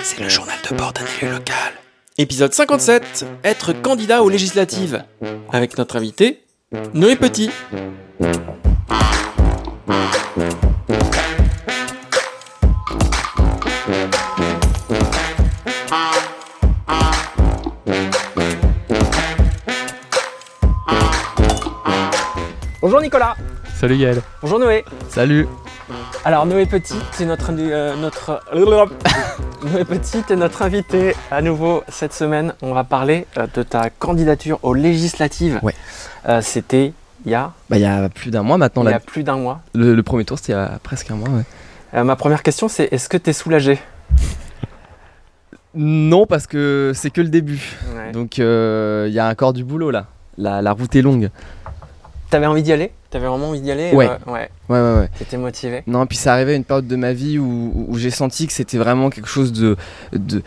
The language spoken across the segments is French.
C'est le journal de bord d'un élu local. Épisode 57, être candidat aux législatives. Avec notre invité, Noé Petit. Bonjour Nicolas. Salut Yael. Bonjour Noé. Salut. Alors Noé Petit, c'est notre, euh, notre Noé Petit est notre invité à nouveau cette semaine. On va parler euh, de ta candidature aux législatives. Ouais. Euh, C'était il y a, Bah il y a plus d'un mois maintenant. il y a plus d'un mois. Le, le premier tour c'était il y a presque un mois. Ouais. Ma première question c'est est-ce que tu es soulagé Non parce que c'est que le début. ouais. Donc il y a encore du boulot là. La, la route est longue. T'avais envie d'y aller? T'avais vraiment envie d'y aller? Ouais. Euh, ouais. Ouais ouais ouais. T'étais motivé? Non puis ça arrivait à une période de ma vie où, où- j'ai senti que c'était vraiment quelque chose de... de...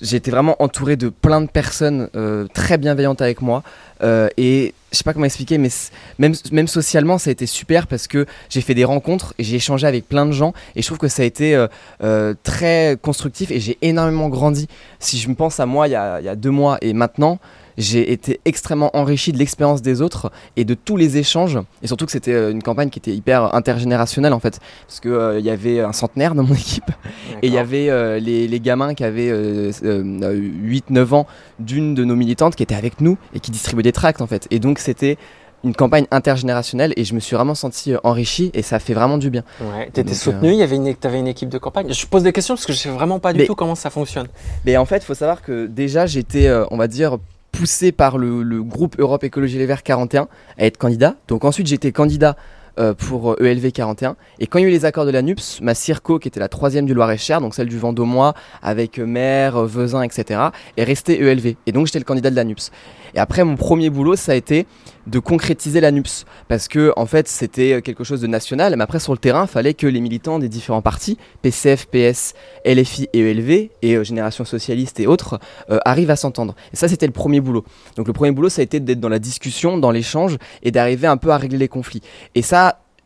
J'étais vraiment entouré de plein de personnes euh, très bienveillantes avec moi. Euh, et je sais pas comment expliquer mais même, même socialement ça a été super parce que j'ai fait des rencontres et j'ai échangé avec plein de gens et je trouve que ça a été euh, euh, très constructif et j'ai énormément grandi. Si je me pense à moi il y a, il y a deux mois et maintenant, j'ai été extrêmement enrichi de l'expérience des autres et de tous les échanges et surtout que c'était euh, une campagne qui était hyper intergénérationnelle en fait parce que euh, y avait un centenaire dans mon équipe et il y avait euh, les, les gamins qui avaient euh, 8-9 ans d'une de nos militantes qui était avec nous et qui distribuait des tracts en fait. Et donc c'était une campagne intergénérationnelle et je me suis vraiment senti euh, enrichi et ça fait vraiment du bien. Ouais, t'étais Donc, soutenu, il y avait une, t'avais une équipe de campagne. Je pose des questions parce que je sais vraiment pas du Mais- tout comment ça fonctionne. Mais en fait, il faut savoir que déjà j'étais, euh, on va dire, poussé par le, groupe Europe Écologie Les Verts 41 à être candidat. Donc ensuite j'étais candidat euh, pour euh, ELV 41. Et quand il y a eu les accords de la NUPS, ma Circo, qui était la troisième du Loir-et-Cher, donc celle du Vendômois, avec euh, Maire, Vezin, etc., est restée ELV. Et donc j'étais le candidat de la NUPS. Et après, mon premier boulot, ça a été de concrétiser la NUPS. Parce que, en fait, c'était quelque chose de national. Mais après, sur le terrain, il fallait que les militants des différents partis, PCF, PS, LFI et ELV, et Génération Socialiste et autres, arrivent à s'entendre. Et ça, c'était le premier boulot. Donc, le premier boulot, ça a été d'être dans la discussion, dans l'échange, et d'arriver un peu à régler les conflits. Et ça,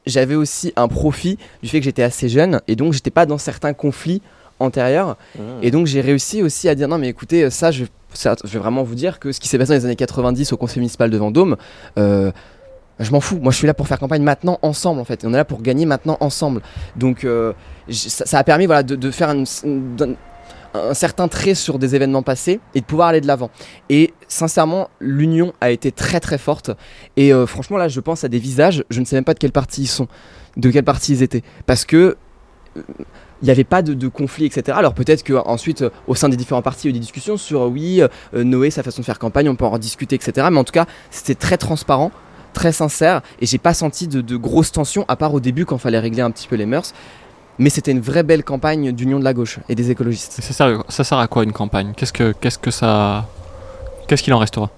j'avais aussi un profit du fait que j'étais assez jeune, et donc, j'étais pas dans certains conflits antérieurs. Et donc j'ai réussi aussi à dire non mais écoutez ça je, ça, je vais vraiment vous dire que ce qui s'est passé dans les années 90 au conseil municipal de Vendôme, euh, je m'en fous. Moi je suis là pour faire campagne maintenant ensemble en fait. Et on est là pour gagner maintenant ensemble. Donc euh, ça, ça a permis voilà, de, de faire une- un certain trait sur des événements passés et de pouvoir aller de l'avant. Et sincèrement, l'union a été très très forte. Et euh, franchement, là, je pense à des visages, je ne sais même pas de quel parti ils sont, de quel parti ils étaient. Parce que euh, il n'y avait pas de, conflit, etc. Alors peut-être qu'ensuite, au sein des différents partis, il y a eu des discussions sur euh, oui, euh, Noé, sa façon de faire campagne, on peut en discuter, etc. Mais en tout cas, c'était très transparent, très sincère, et j'ai pas senti de, de grosses tensions, à part au début quand il fallait régler un petit peu les mœurs. Mais c'était une vraie belle campagne d'union de la gauche et des écologistes. Et ça sert, ça sert à quoi une campagne? Qu'est-ce que qu'est-ce que ça qu'est-ce qu'il en restera?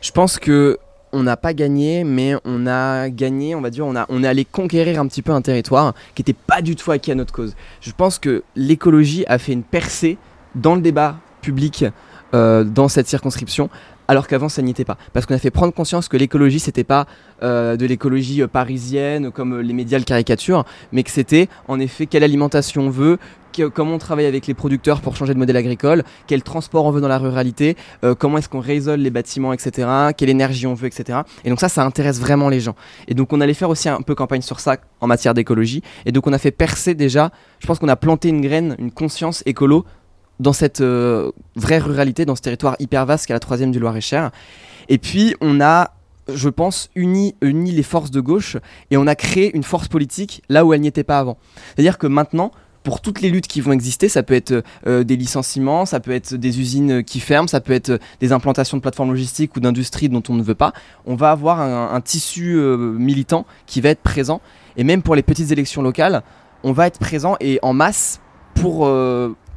Je pense que on n'a pas gagné, mais on a gagné, on va dire, on, a, on est allé conquérir un petit peu un territoire qui n'était pas du tout acquis à notre cause. Je pense que l'écologie a fait une percée dans le débat public euh, dans cette circonscription, alors qu'avant ça n'y était pas. Parce qu'on a fait prendre conscience que l'écologie, c'était pas euh, de l'écologie euh, parisienne comme euh, les médias le caricaturent, mais que c'était en effet quelle alimentation on veut, que- comment on travaille avec les producteurs pour changer de modèle agricole, quel transport on veut dans la ruralité, comment est-ce qu'on réisole les bâtiments, etc., quelle énergie on veut, etc. Et donc ça, ça intéresse vraiment les gens. Et donc on allait faire aussi un peu campagne sur ça en matière d'écologie. Et donc on a fait percer déjà, je pense qu'on a planté une graine, une conscience écolo dans cette euh, vraie ruralité, dans ce territoire hyper vaste qu'est la troisième du Loir-et-Cher. Et puis on a, je pense, uni, les forces de gauche et on a créé une force politique là où elle n'y était pas avant. C'est-à-dire que maintenant, pour toutes les luttes qui vont exister, ça peut être euh, des licenciements, ça peut être des usines qui ferment, ça peut être des implantations de plateformes logistiques ou d'industries dont on ne veut pas. On va avoir un, tissu euh, militant qui va être présent. Et même pour les petites élections locales, on va être présent et en masse pour,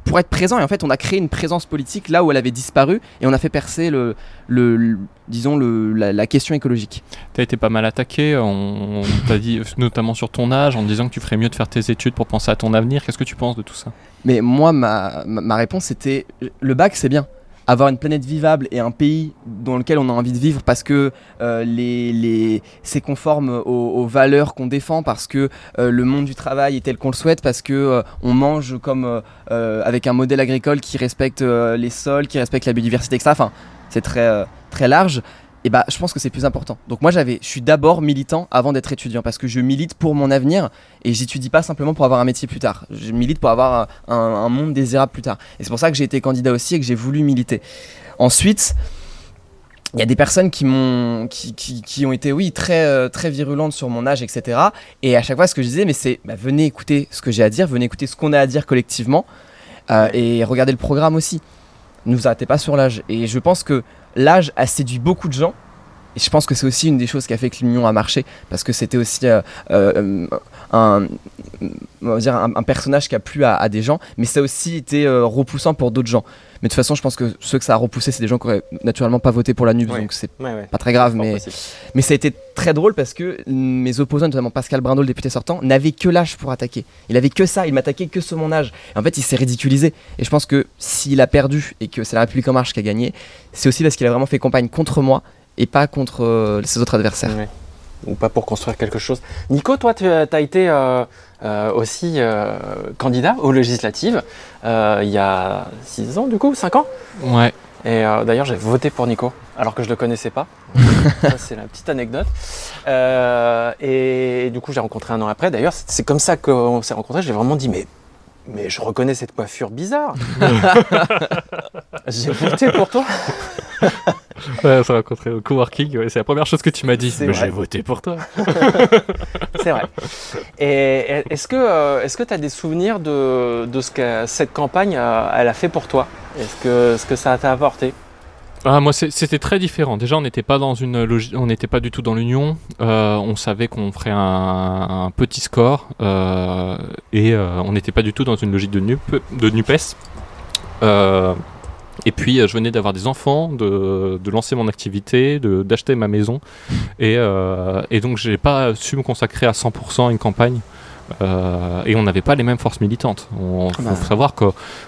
pour être présent. Et en fait, on a créé une présence politique là où elle avait disparu et on a fait percer le, le, le- disons le, la, la question écologique. T'as été pas mal attaqué, on, on t'a dit notamment sur ton âge, en disant que tu ferais mieux de faire tes études pour penser à ton avenir. Qu'est-ce que tu penses de tout ça? Mais moi, ma, ma, ma réponse c'était le bac, c'est bien. Avoir une planète vivable et un pays dans lequel on a envie de vivre parce que euh, les, les, c'est conforme aux, valeurs qu'on défend, parce que euh, le monde du travail est tel qu'on le souhaite, parce que euh, on mange comme avec un modèle agricole qui respecte les sols, qui respecte la biodiversité, etc. Enfin, c'est très, très large. Et bah, je pense que c'est plus important. Donc moi, j'avais, je suis d'abord militant avant d'être étudiant parce que je milite pour mon avenir et j'étudie pas simplement pour avoir un métier plus tard. Je milite pour avoir un, un monde désirable plus tard. Et c'est pour ça que j'ai été candidat aussi et que j'ai voulu militer. Ensuite, il y a des personnes qui m'ont qui, qui, qui ont été oui très euh, très virulentes sur mon âge etc et à chaque fois ce que je disais mais c'est bah, venez écouter ce que j'ai à dire venez écouter ce qu'on a à dire collectivement euh, et regardez le programme aussi ne vous arrêtez pas sur l'âge et je pense que l'âge a séduit beaucoup de gens. Et je pense que c'est aussi une des choses qui a fait que l'union a marché parce que c'était aussi euh, euh, un, on va dire un, un personnage qui a plu à, à des gens mais ça a aussi été euh, repoussant pour d'autres gens mais de toute façon je pense que ceux que ça a repoussé c'est des gens qui auraient naturellement pas voté pour la NUP Ouais. donc c'est Ouais, ouais. pas très grave mais possible. mais ça a été très drôle parce que mes opposants, notamment Pascal Brindot, le député sortant, n'avait que l'âge pour attaquer. Il avait que ça, il m'attaquait que sur mon âge. Et en fait, il s'est ridiculisé. Et je pense que s'il a perdu et que c'est la République En Marche qui a gagné, c'est aussi parce qu'il a vraiment fait campagne contre moi et pas contre euh, ses autres adversaires. Ou pas pour construire quelque chose. Nico, toi, tu as été euh, euh, aussi euh, candidat aux législatives il y a 6 ans, du coup, 5 ans? Ouais. Et d'ailleurs, j'ai voté pour Nico, alors que je le connaissais pas. Ça, c'est la petite anecdote. Euh, et, du coup, j'ai rencontré un an après. D'ailleurs, c'est c'est comme ça qu'on s'est rencontrés. J'ai vraiment dit, mais, mais je reconnais cette coiffure bizarre. j'ai voté pour toi. Ouais, on s'est rencontrés au coworking. ouais, c'est la première chose que tu m'as dit. Mais j'ai voté pour toi. C'est vrai. Et est-ce que euh, est-ce que tu as des souvenirs de, de ce que cette campagne euh, elle a fait pour toi? Est-ce que ce que ça t'a apporté? Ah, moi, c'était très différent. Déjà, on n'était pas dans une on n'était pas du tout dans l'union. Euh, on savait qu'on ferait un, un petit score euh, et euh, on n'était pas du tout dans une logique de, nup, de Nupes. Et puis, euh, je venais d'avoir des enfants, de, de lancer mon activité, d'acheter ma maison, et, euh, et donc j'ai pas su me consacrer à 100% à une campagne. Euh, et on n'avait pas les mêmes forces militantes. Il faut Bah. savoir que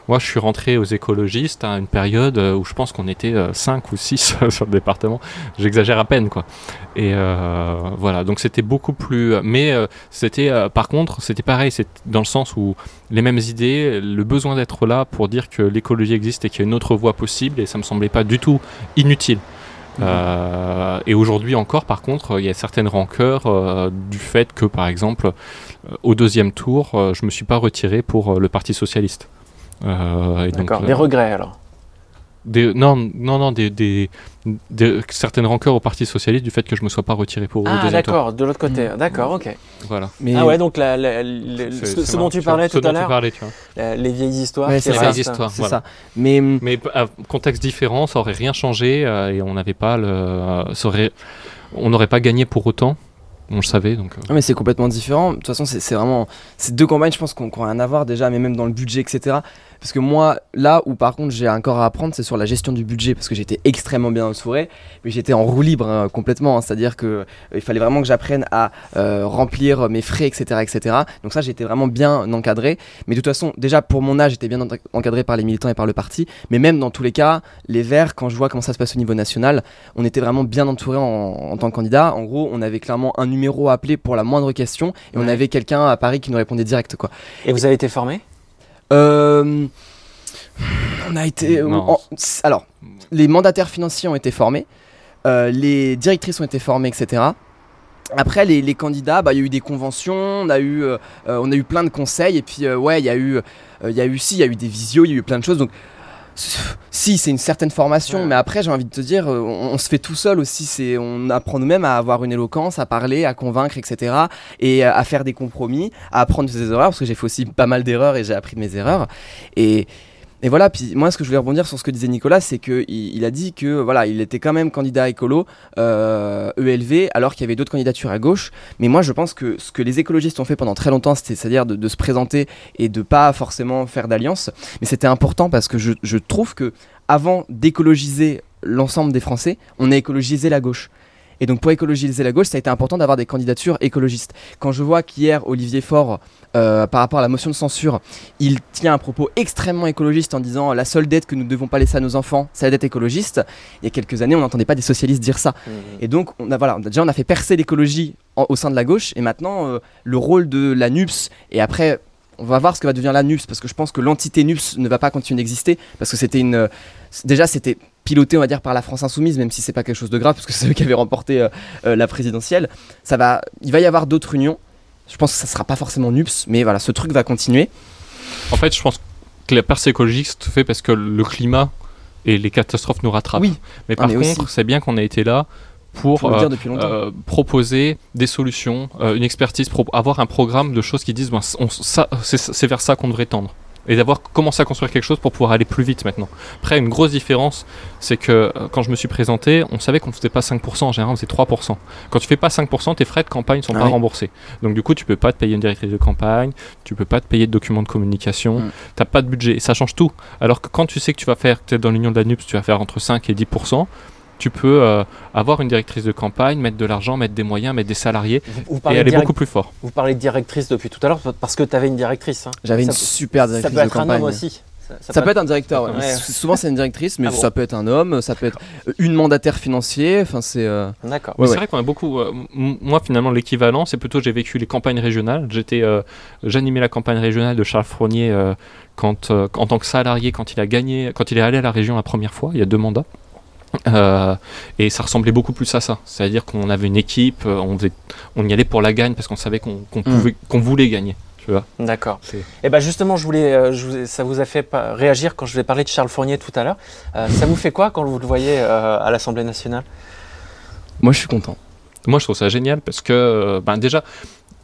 moi, je suis rentré aux écologistes à une période euh, où je pense qu'on était 5 ou 6 sur le département. J'exagère à peine, quoi. Et euh, voilà, donc c'était beaucoup plus. Mais euh, c'était, euh, par contre, c'était pareil, c'est dans le sens où les mêmes idées, le besoin d'être là pour dire que l'écologie existe et qu'il y a une autre voie possible, et ça me semblait pas du tout inutile. Euh, et aujourd'hui encore, par contre, il y a certaines rancœurs euh, du fait que, par exemple, euh, au deuxième tour, euh, je me suis pas retiré pour le Parti socialiste. Euh, et donc, D'accord. Des regrets alors. Des- non, non, non, des, des- des- certaines rancœurs au Parti socialiste du fait que je me sois pas retiré pour Ah d'accord. De l'autre côté. D'accord. Ok. Voilà. Mais Ah ouais. Donc la- ce, dont tu parlais tout à dont tu l'heure, parlais, tu vois. la- les vieilles histoires. Ouais, c'est Les ça. vieilles histoires, c'est voilà. ça. Mais hum, Mais à contexte différent, ça aurait rien changé euh, et on n'avait pas le, ça aurait- on n'aurait pas gagné pour autant. On le savait donc. euh, Non, mais c'est complètement différent. De toute façon, c'est vraiment. Ces deux campagnes, je pense qu'on qu'on a rien à voir déjà, mais même dans le budget, etc. Parce que moi, là où par contre j'ai encore à apprendre, c'est sur la gestion du budget, parce que j'étais extrêmement bien entouré, mais j'étais en roue libre hein, complètement. hein. C'est-à-dire que euh, il fallait vraiment que j'apprenne à euh, remplir mes frais, etc., etc. Donc ça, j'étais vraiment bien encadré. Mais de toute façon, déjà pour mon âge, j'étais bien en- encadré par les militants et par le parti. Mais même dans tous les cas, les Verts, quand je vois comment ça se passe au niveau national, on était vraiment bien entouré en, en tant que candidat. En gros, on avait clairement un numéro à appeler pour la moindre question et on avait quelqu'un à Paris qui nous répondait direct. Quoi. Et vous avez été formé? Euh, on a été. Non. en- alors, les mandataires financiers ont été formés, euh, les directrices ont été formées, etc. Après, les, les candidats, bah, il y a eu des conventions, on a eu, euh, euh, on a eu plein de conseils, et puis euh, ouais, il y a eu, euh, il y a eu si, il y a eu des visios, il y a eu plein de choses. Donc, si, c'est une certaine formation, Ouais. mais après, j'ai envie de te dire, euh, on, on se fait tout seul aussi. C'est, on apprend nous-mêmes à avoir une éloquence, à parler, à convaincre, etc. Et euh, à faire des compromis, à apprendre de ses erreurs, parce que j'ai fait aussi pas mal d'erreurs et j'ai appris de mes erreurs. Et, et voilà, puis moi, ce que je voulais rebondir sur ce que disait Nicolas, c'est qu'il il a dit que voilà, il était quand même candidat écolo, euh, ELV, alors qu'il y avait d'autres candidatures à gauche. Mais moi, je pense que ce que les écologistes ont fait pendant très longtemps, c'est-à-dire de, de se présenter et de pas forcément faire d'alliance. Mais c'était important parce que je, je trouve que avant d'écologiser l'ensemble des Français, on a écologisé la gauche. Et donc pour écologiser la gauche, ça a été important d'avoir des candidatures écologistes. Quand je vois qu'hier, Olivier Faure, euh, par rapport à la motion de censure, il tient un propos extrêmement écologiste en disant la seule dette que nous ne devons pas laisser à nos enfants, c'est la dette écologiste. Il y a quelques années, on n'entendait pas des socialistes dire ça. Mhm. Et donc, on a, voilà, déjà, on a fait percer l'écologie au sein de la gauche. Et maintenant, euh, le rôle de la NUPS, et après, on va voir ce que va devenir la NUPS, parce que je pense que l'entité NUPS ne va pas continuer d'exister, parce que c'était une. euh, déjà, c'était piloté, on va dire, par la France Insoumise, même si c'est pas quelque chose de grave, parce que c'est eux qui avaient remporté euh, euh, la présidentielle. Ça va, il va y avoir d'autres unions. Je pense que ça sera pas forcément NUPS, mais voilà, ce truc va continuer. En fait, je pense que la percée écologique se fait parce que le climat et les catastrophes nous rattrapent. Oui. Mais par mais contre, c'est bien qu'on ait été là pour euh, euh, proposer des solutions, euh, une expertise, avoir un programme de choses qui disent ben, on- ça, c'est c'est vers ça qu'on devrait tendre. Et d'avoir commencé à construire quelque chose pour pouvoir aller plus vite maintenant. Après, une grosse différence, c'est que euh, quand je me suis présenté, on savait qu'on ne faisait pas 5%, en général on faisait 3%. Quand tu fais pas 5%, tes frais de campagne sont Ah pas oui. remboursés. Donc du coup, tu peux pas te payer une directrice de campagne, tu peux pas te payer de documents de communication, Mm. t'as pas de budget. Et ça change tout. Alors que quand tu sais que tu vas faire, tu es dans l'union de la NUPS, tu vas faire entre 5 et 10%, tu peux euh, avoir une directrice de campagne, mettre de l'argent, mettre des moyens, mettre des salariés Vous, vous et aller direct- beaucoup plus fort. vous parlez de directrice depuis tout à l'heure parce que tu avais une directrice. hein. J'avais une ça peut- super Ça directrice peut être de un campagne. homme aussi. Ça, Ça, peut être un directeur, ouais. Ouais. S- Souvent c'est une directrice, mais Ah bon ça peut être un homme, ça peut être une mandataire financier. Enfin, c'est. euh, D'accord. Mais Ouais, c'est vrai qu'on a beaucoup. euh, moi, finalement, l'équivalent, c'est plutôt j'ai vécu les campagnes régionales. J'étais, euh, j'animais la campagne régionale de Charles Fournier euh, quand, euh, en tant que salarié quand il a gagné, quand il est allé à la région la première fois. Il y a deux mandats. Euh, et ça ressemblait beaucoup plus à ça. C'est-à-dire qu'on avait une équipe, euh, on, faisait- on y allait pour la gagne parce qu'on savait qu'on qu'on pouvait, qu'on voulait gagner. Tu vois. D'accord. Et ben justement, je voulais, euh, je vous ai- ça vous a fait réagir quand je vous ai parlé de Charles Fournier tout à l'heure. Euh, ça vous fait quoi quand vous le voyez euh, à l'Assemblée nationale? Moi, je suis content. Moi, je trouve ça génial parce que, ben, déjà,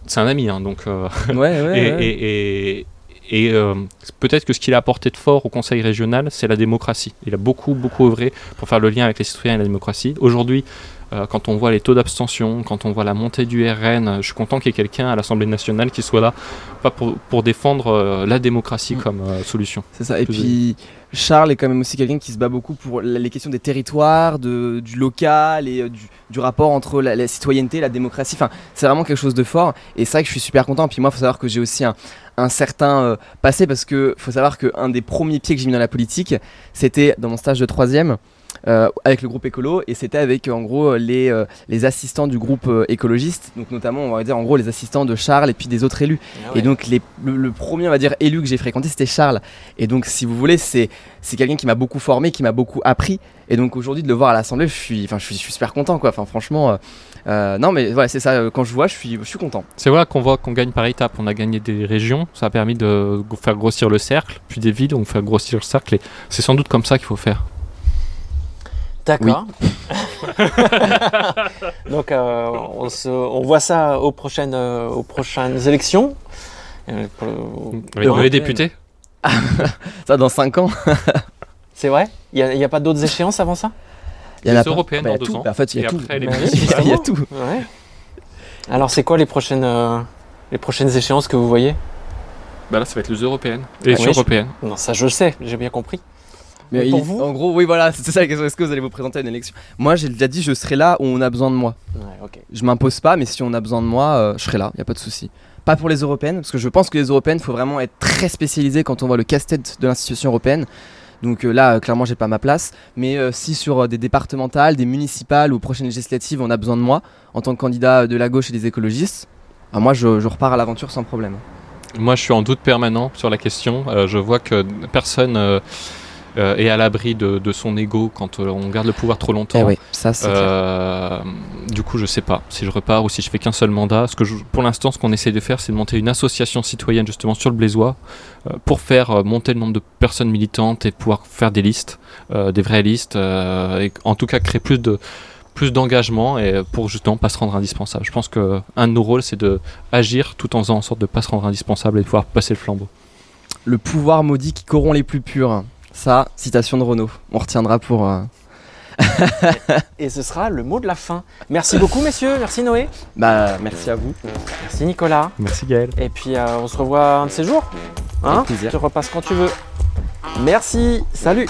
c'est un ami, hein, donc. euh, Ouais, ouais. Et, ouais. et- et- et, euh, peut-être que ce qu'il a apporté de fort au Conseil régional, c'est la démocratie. Il a beaucoup, beaucoup œuvré pour faire le lien avec les citoyens et la démocratie. Aujourd'hui, euh, quand on voit les taux d'abstention, quand on voit la montée du RN, je suis content qu'il y ait quelqu'un à l'Assemblée nationale qui soit là, pas pour, pour défendre euh, la démocratie Mm. comme solution. C'est ça. Et puis, Charles est quand même aussi quelqu'un qui se bat beaucoup pour les questions des territoires, du local et euh, du, rapport entre la, citoyenneté et la démocratie. Enfin, c'est vraiment quelque chose de fort. Et c'est vrai que je suis super content. Puis moi, il faut savoir que j'ai aussi un, un certain euh, passé parce que faut savoir qu'un des premiers pieds que j'ai mis dans la politique, c'était dans mon stage de troisième. Euh, avec le groupe écolo et c'était avec euh, en gros les, euh, les assistants du groupe euh, écologiste donc notamment on va dire en gros les assistants de Charles et puis des autres élus Ah et donc les- le, le premier on va dire élu que j'ai fréquenté c'était Charles. Et donc si vous voulez c'est c'est quelqu'un qui m'a beaucoup formé, qui m'a beaucoup appris. Et donc aujourd'hui de le voir à l'Assemblée, je suis enfin je suis, je suis super content quoi. Enfin franchement euh, euh, non mais voilà c'est ça. euh, Quand je vois je suis je suis content. C'est vrai qu'on voit qu'on gagne par étapes. On a gagné des régions, ça a permis de faire grossir le cercle, puis des villes, on fait grossir le cercle. Et c'est sans doute comme ça qu'il faut faire. D'accord. Donc euh, on, se- on voit ça aux prochaines, euh, aux prochaines élections. Euh, pour le- Avec Européenne. les députés Ça dans 5 ans. C'est vrai? Il n'y a, pas d'autres échéances avant ça? Il y en Les a pas. européennes Bah, il y a dans deux tout. ans. Bah, en fait il y a Et tout. après, les Bah oui, il y a justement. tout. Ouais. Alors c'est quoi les prochaines, euh, les prochaines échéances que vous voyez? Bah là, ça va être les européennes. Les oui, je- européennes. Non, ça je sais, j'ai bien compris. Mais Et pour il- vous en gros oui voilà c'est ça la question. Est-ce que vous allez vous présenter à une élection? Moi j'ai déjà dit je serai là où on a besoin de moi. Ouais, ok. Je m'impose pas, mais si on a besoin de moi, euh, je serai là, il a pas de souci. Pas pour les européennes, parce que je pense que les européennes, il faut vraiment être très spécialisé quand on voit le casse-tête de l'institution européenne. Donc euh, là, euh, clairement, j'ai pas ma place. Mais euh, si sur euh, des départementales, des municipales ou prochaines législatives, on a besoin de moi, en tant que candidat de la gauche et des écologistes, bah, moi, je, je repars à l'aventure sans problème. Moi, je suis en doute permanent sur la question. Euh, je vois que personne euh, est à l'abri de, de son ego quand euh, on garde le pouvoir trop longtemps. Eh oui, ça. Euh, du coup, je sais pas si je repars ou si je fais qu'un seul mandat. Ce que je- pour l'instant, ce qu'on essaie de faire, c'est de monter une association citoyenne justement sur le Blaisois euh, pour faire euh, monter le nombre de personnes militantes et pouvoir faire des listes, euh, des vraies listes, euh, et en tout cas créer plus de plus d'engagement et pour justement pas se rendre indispensable. Je pense que un de nos rôles, c'est de agir tout en faisant en sorte de pas se rendre indispensable et de pouvoir passer le flambeau. Le pouvoir maudit qui corrompt les plus purs. Ça, citation de Renault. On retiendra pour. euh, Et ce sera le mot de la fin. Merci beaucoup messieurs, merci Noé, Bah, merci à vous. merci Nicolas. Merci Gaël. Et puis euh, on se revoit un de ces jours. Hein? Avec plaisir. Tu repasses quand tu veux. Merci, salut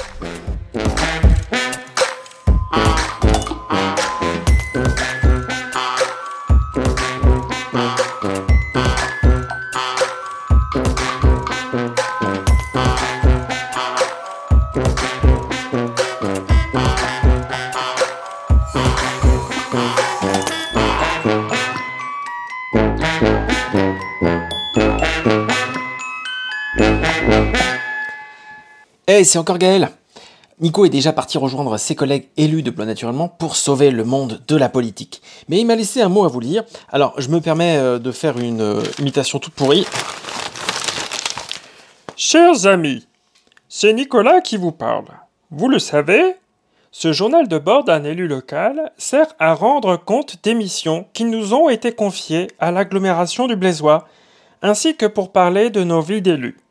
Hey, c'est encore Gaël. Nico est déjà parti rejoindre ses collègues élus de Blois Naturellement pour sauver le monde de la politique. Mais il m'a laissé un mot à vous lire. Alors, je me permets euh, de faire une euh, imitation toute pourrie. Chers amis, c'est Nicolas qui vous parle. Vous le savez, ce journal de bord d'un élu local sert à rendre compte des missions qui nous ont été confiées à l'agglomération du Blaisois, ainsi que pour parler de nos vies d'élus.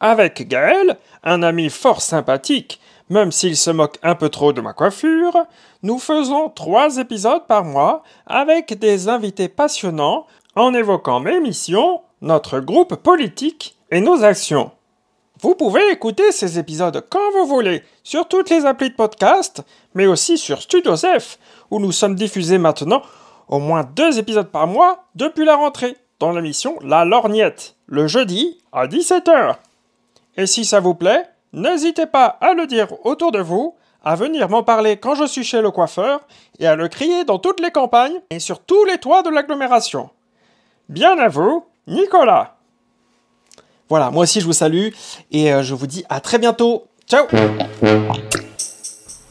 Avec Gaël, un ami fort sympathique, même s'il se moque un peu trop de ma coiffure, nous faisons trois épisodes par mois avec des invités passionnants en évoquant mes missions, notre groupe politique et nos actions. Vous pouvez écouter ces épisodes quand vous voulez sur toutes les applis de podcast, mais aussi sur Studio F, où nous sommes diffusés maintenant au moins deux épisodes par mois depuis la rentrée, dans l'émission La Lorgnette, le jeudi à 17h. Et si ça vous plaît, n'hésitez pas à le dire autour de vous, à venir m'en parler quand je suis chez le coiffeur, et à le crier dans toutes les campagnes et sur tous les toits de l'agglomération. Bien à vous, Nicolas. Voilà, moi aussi je vous salue et euh, je vous dis à très bientôt. Ciao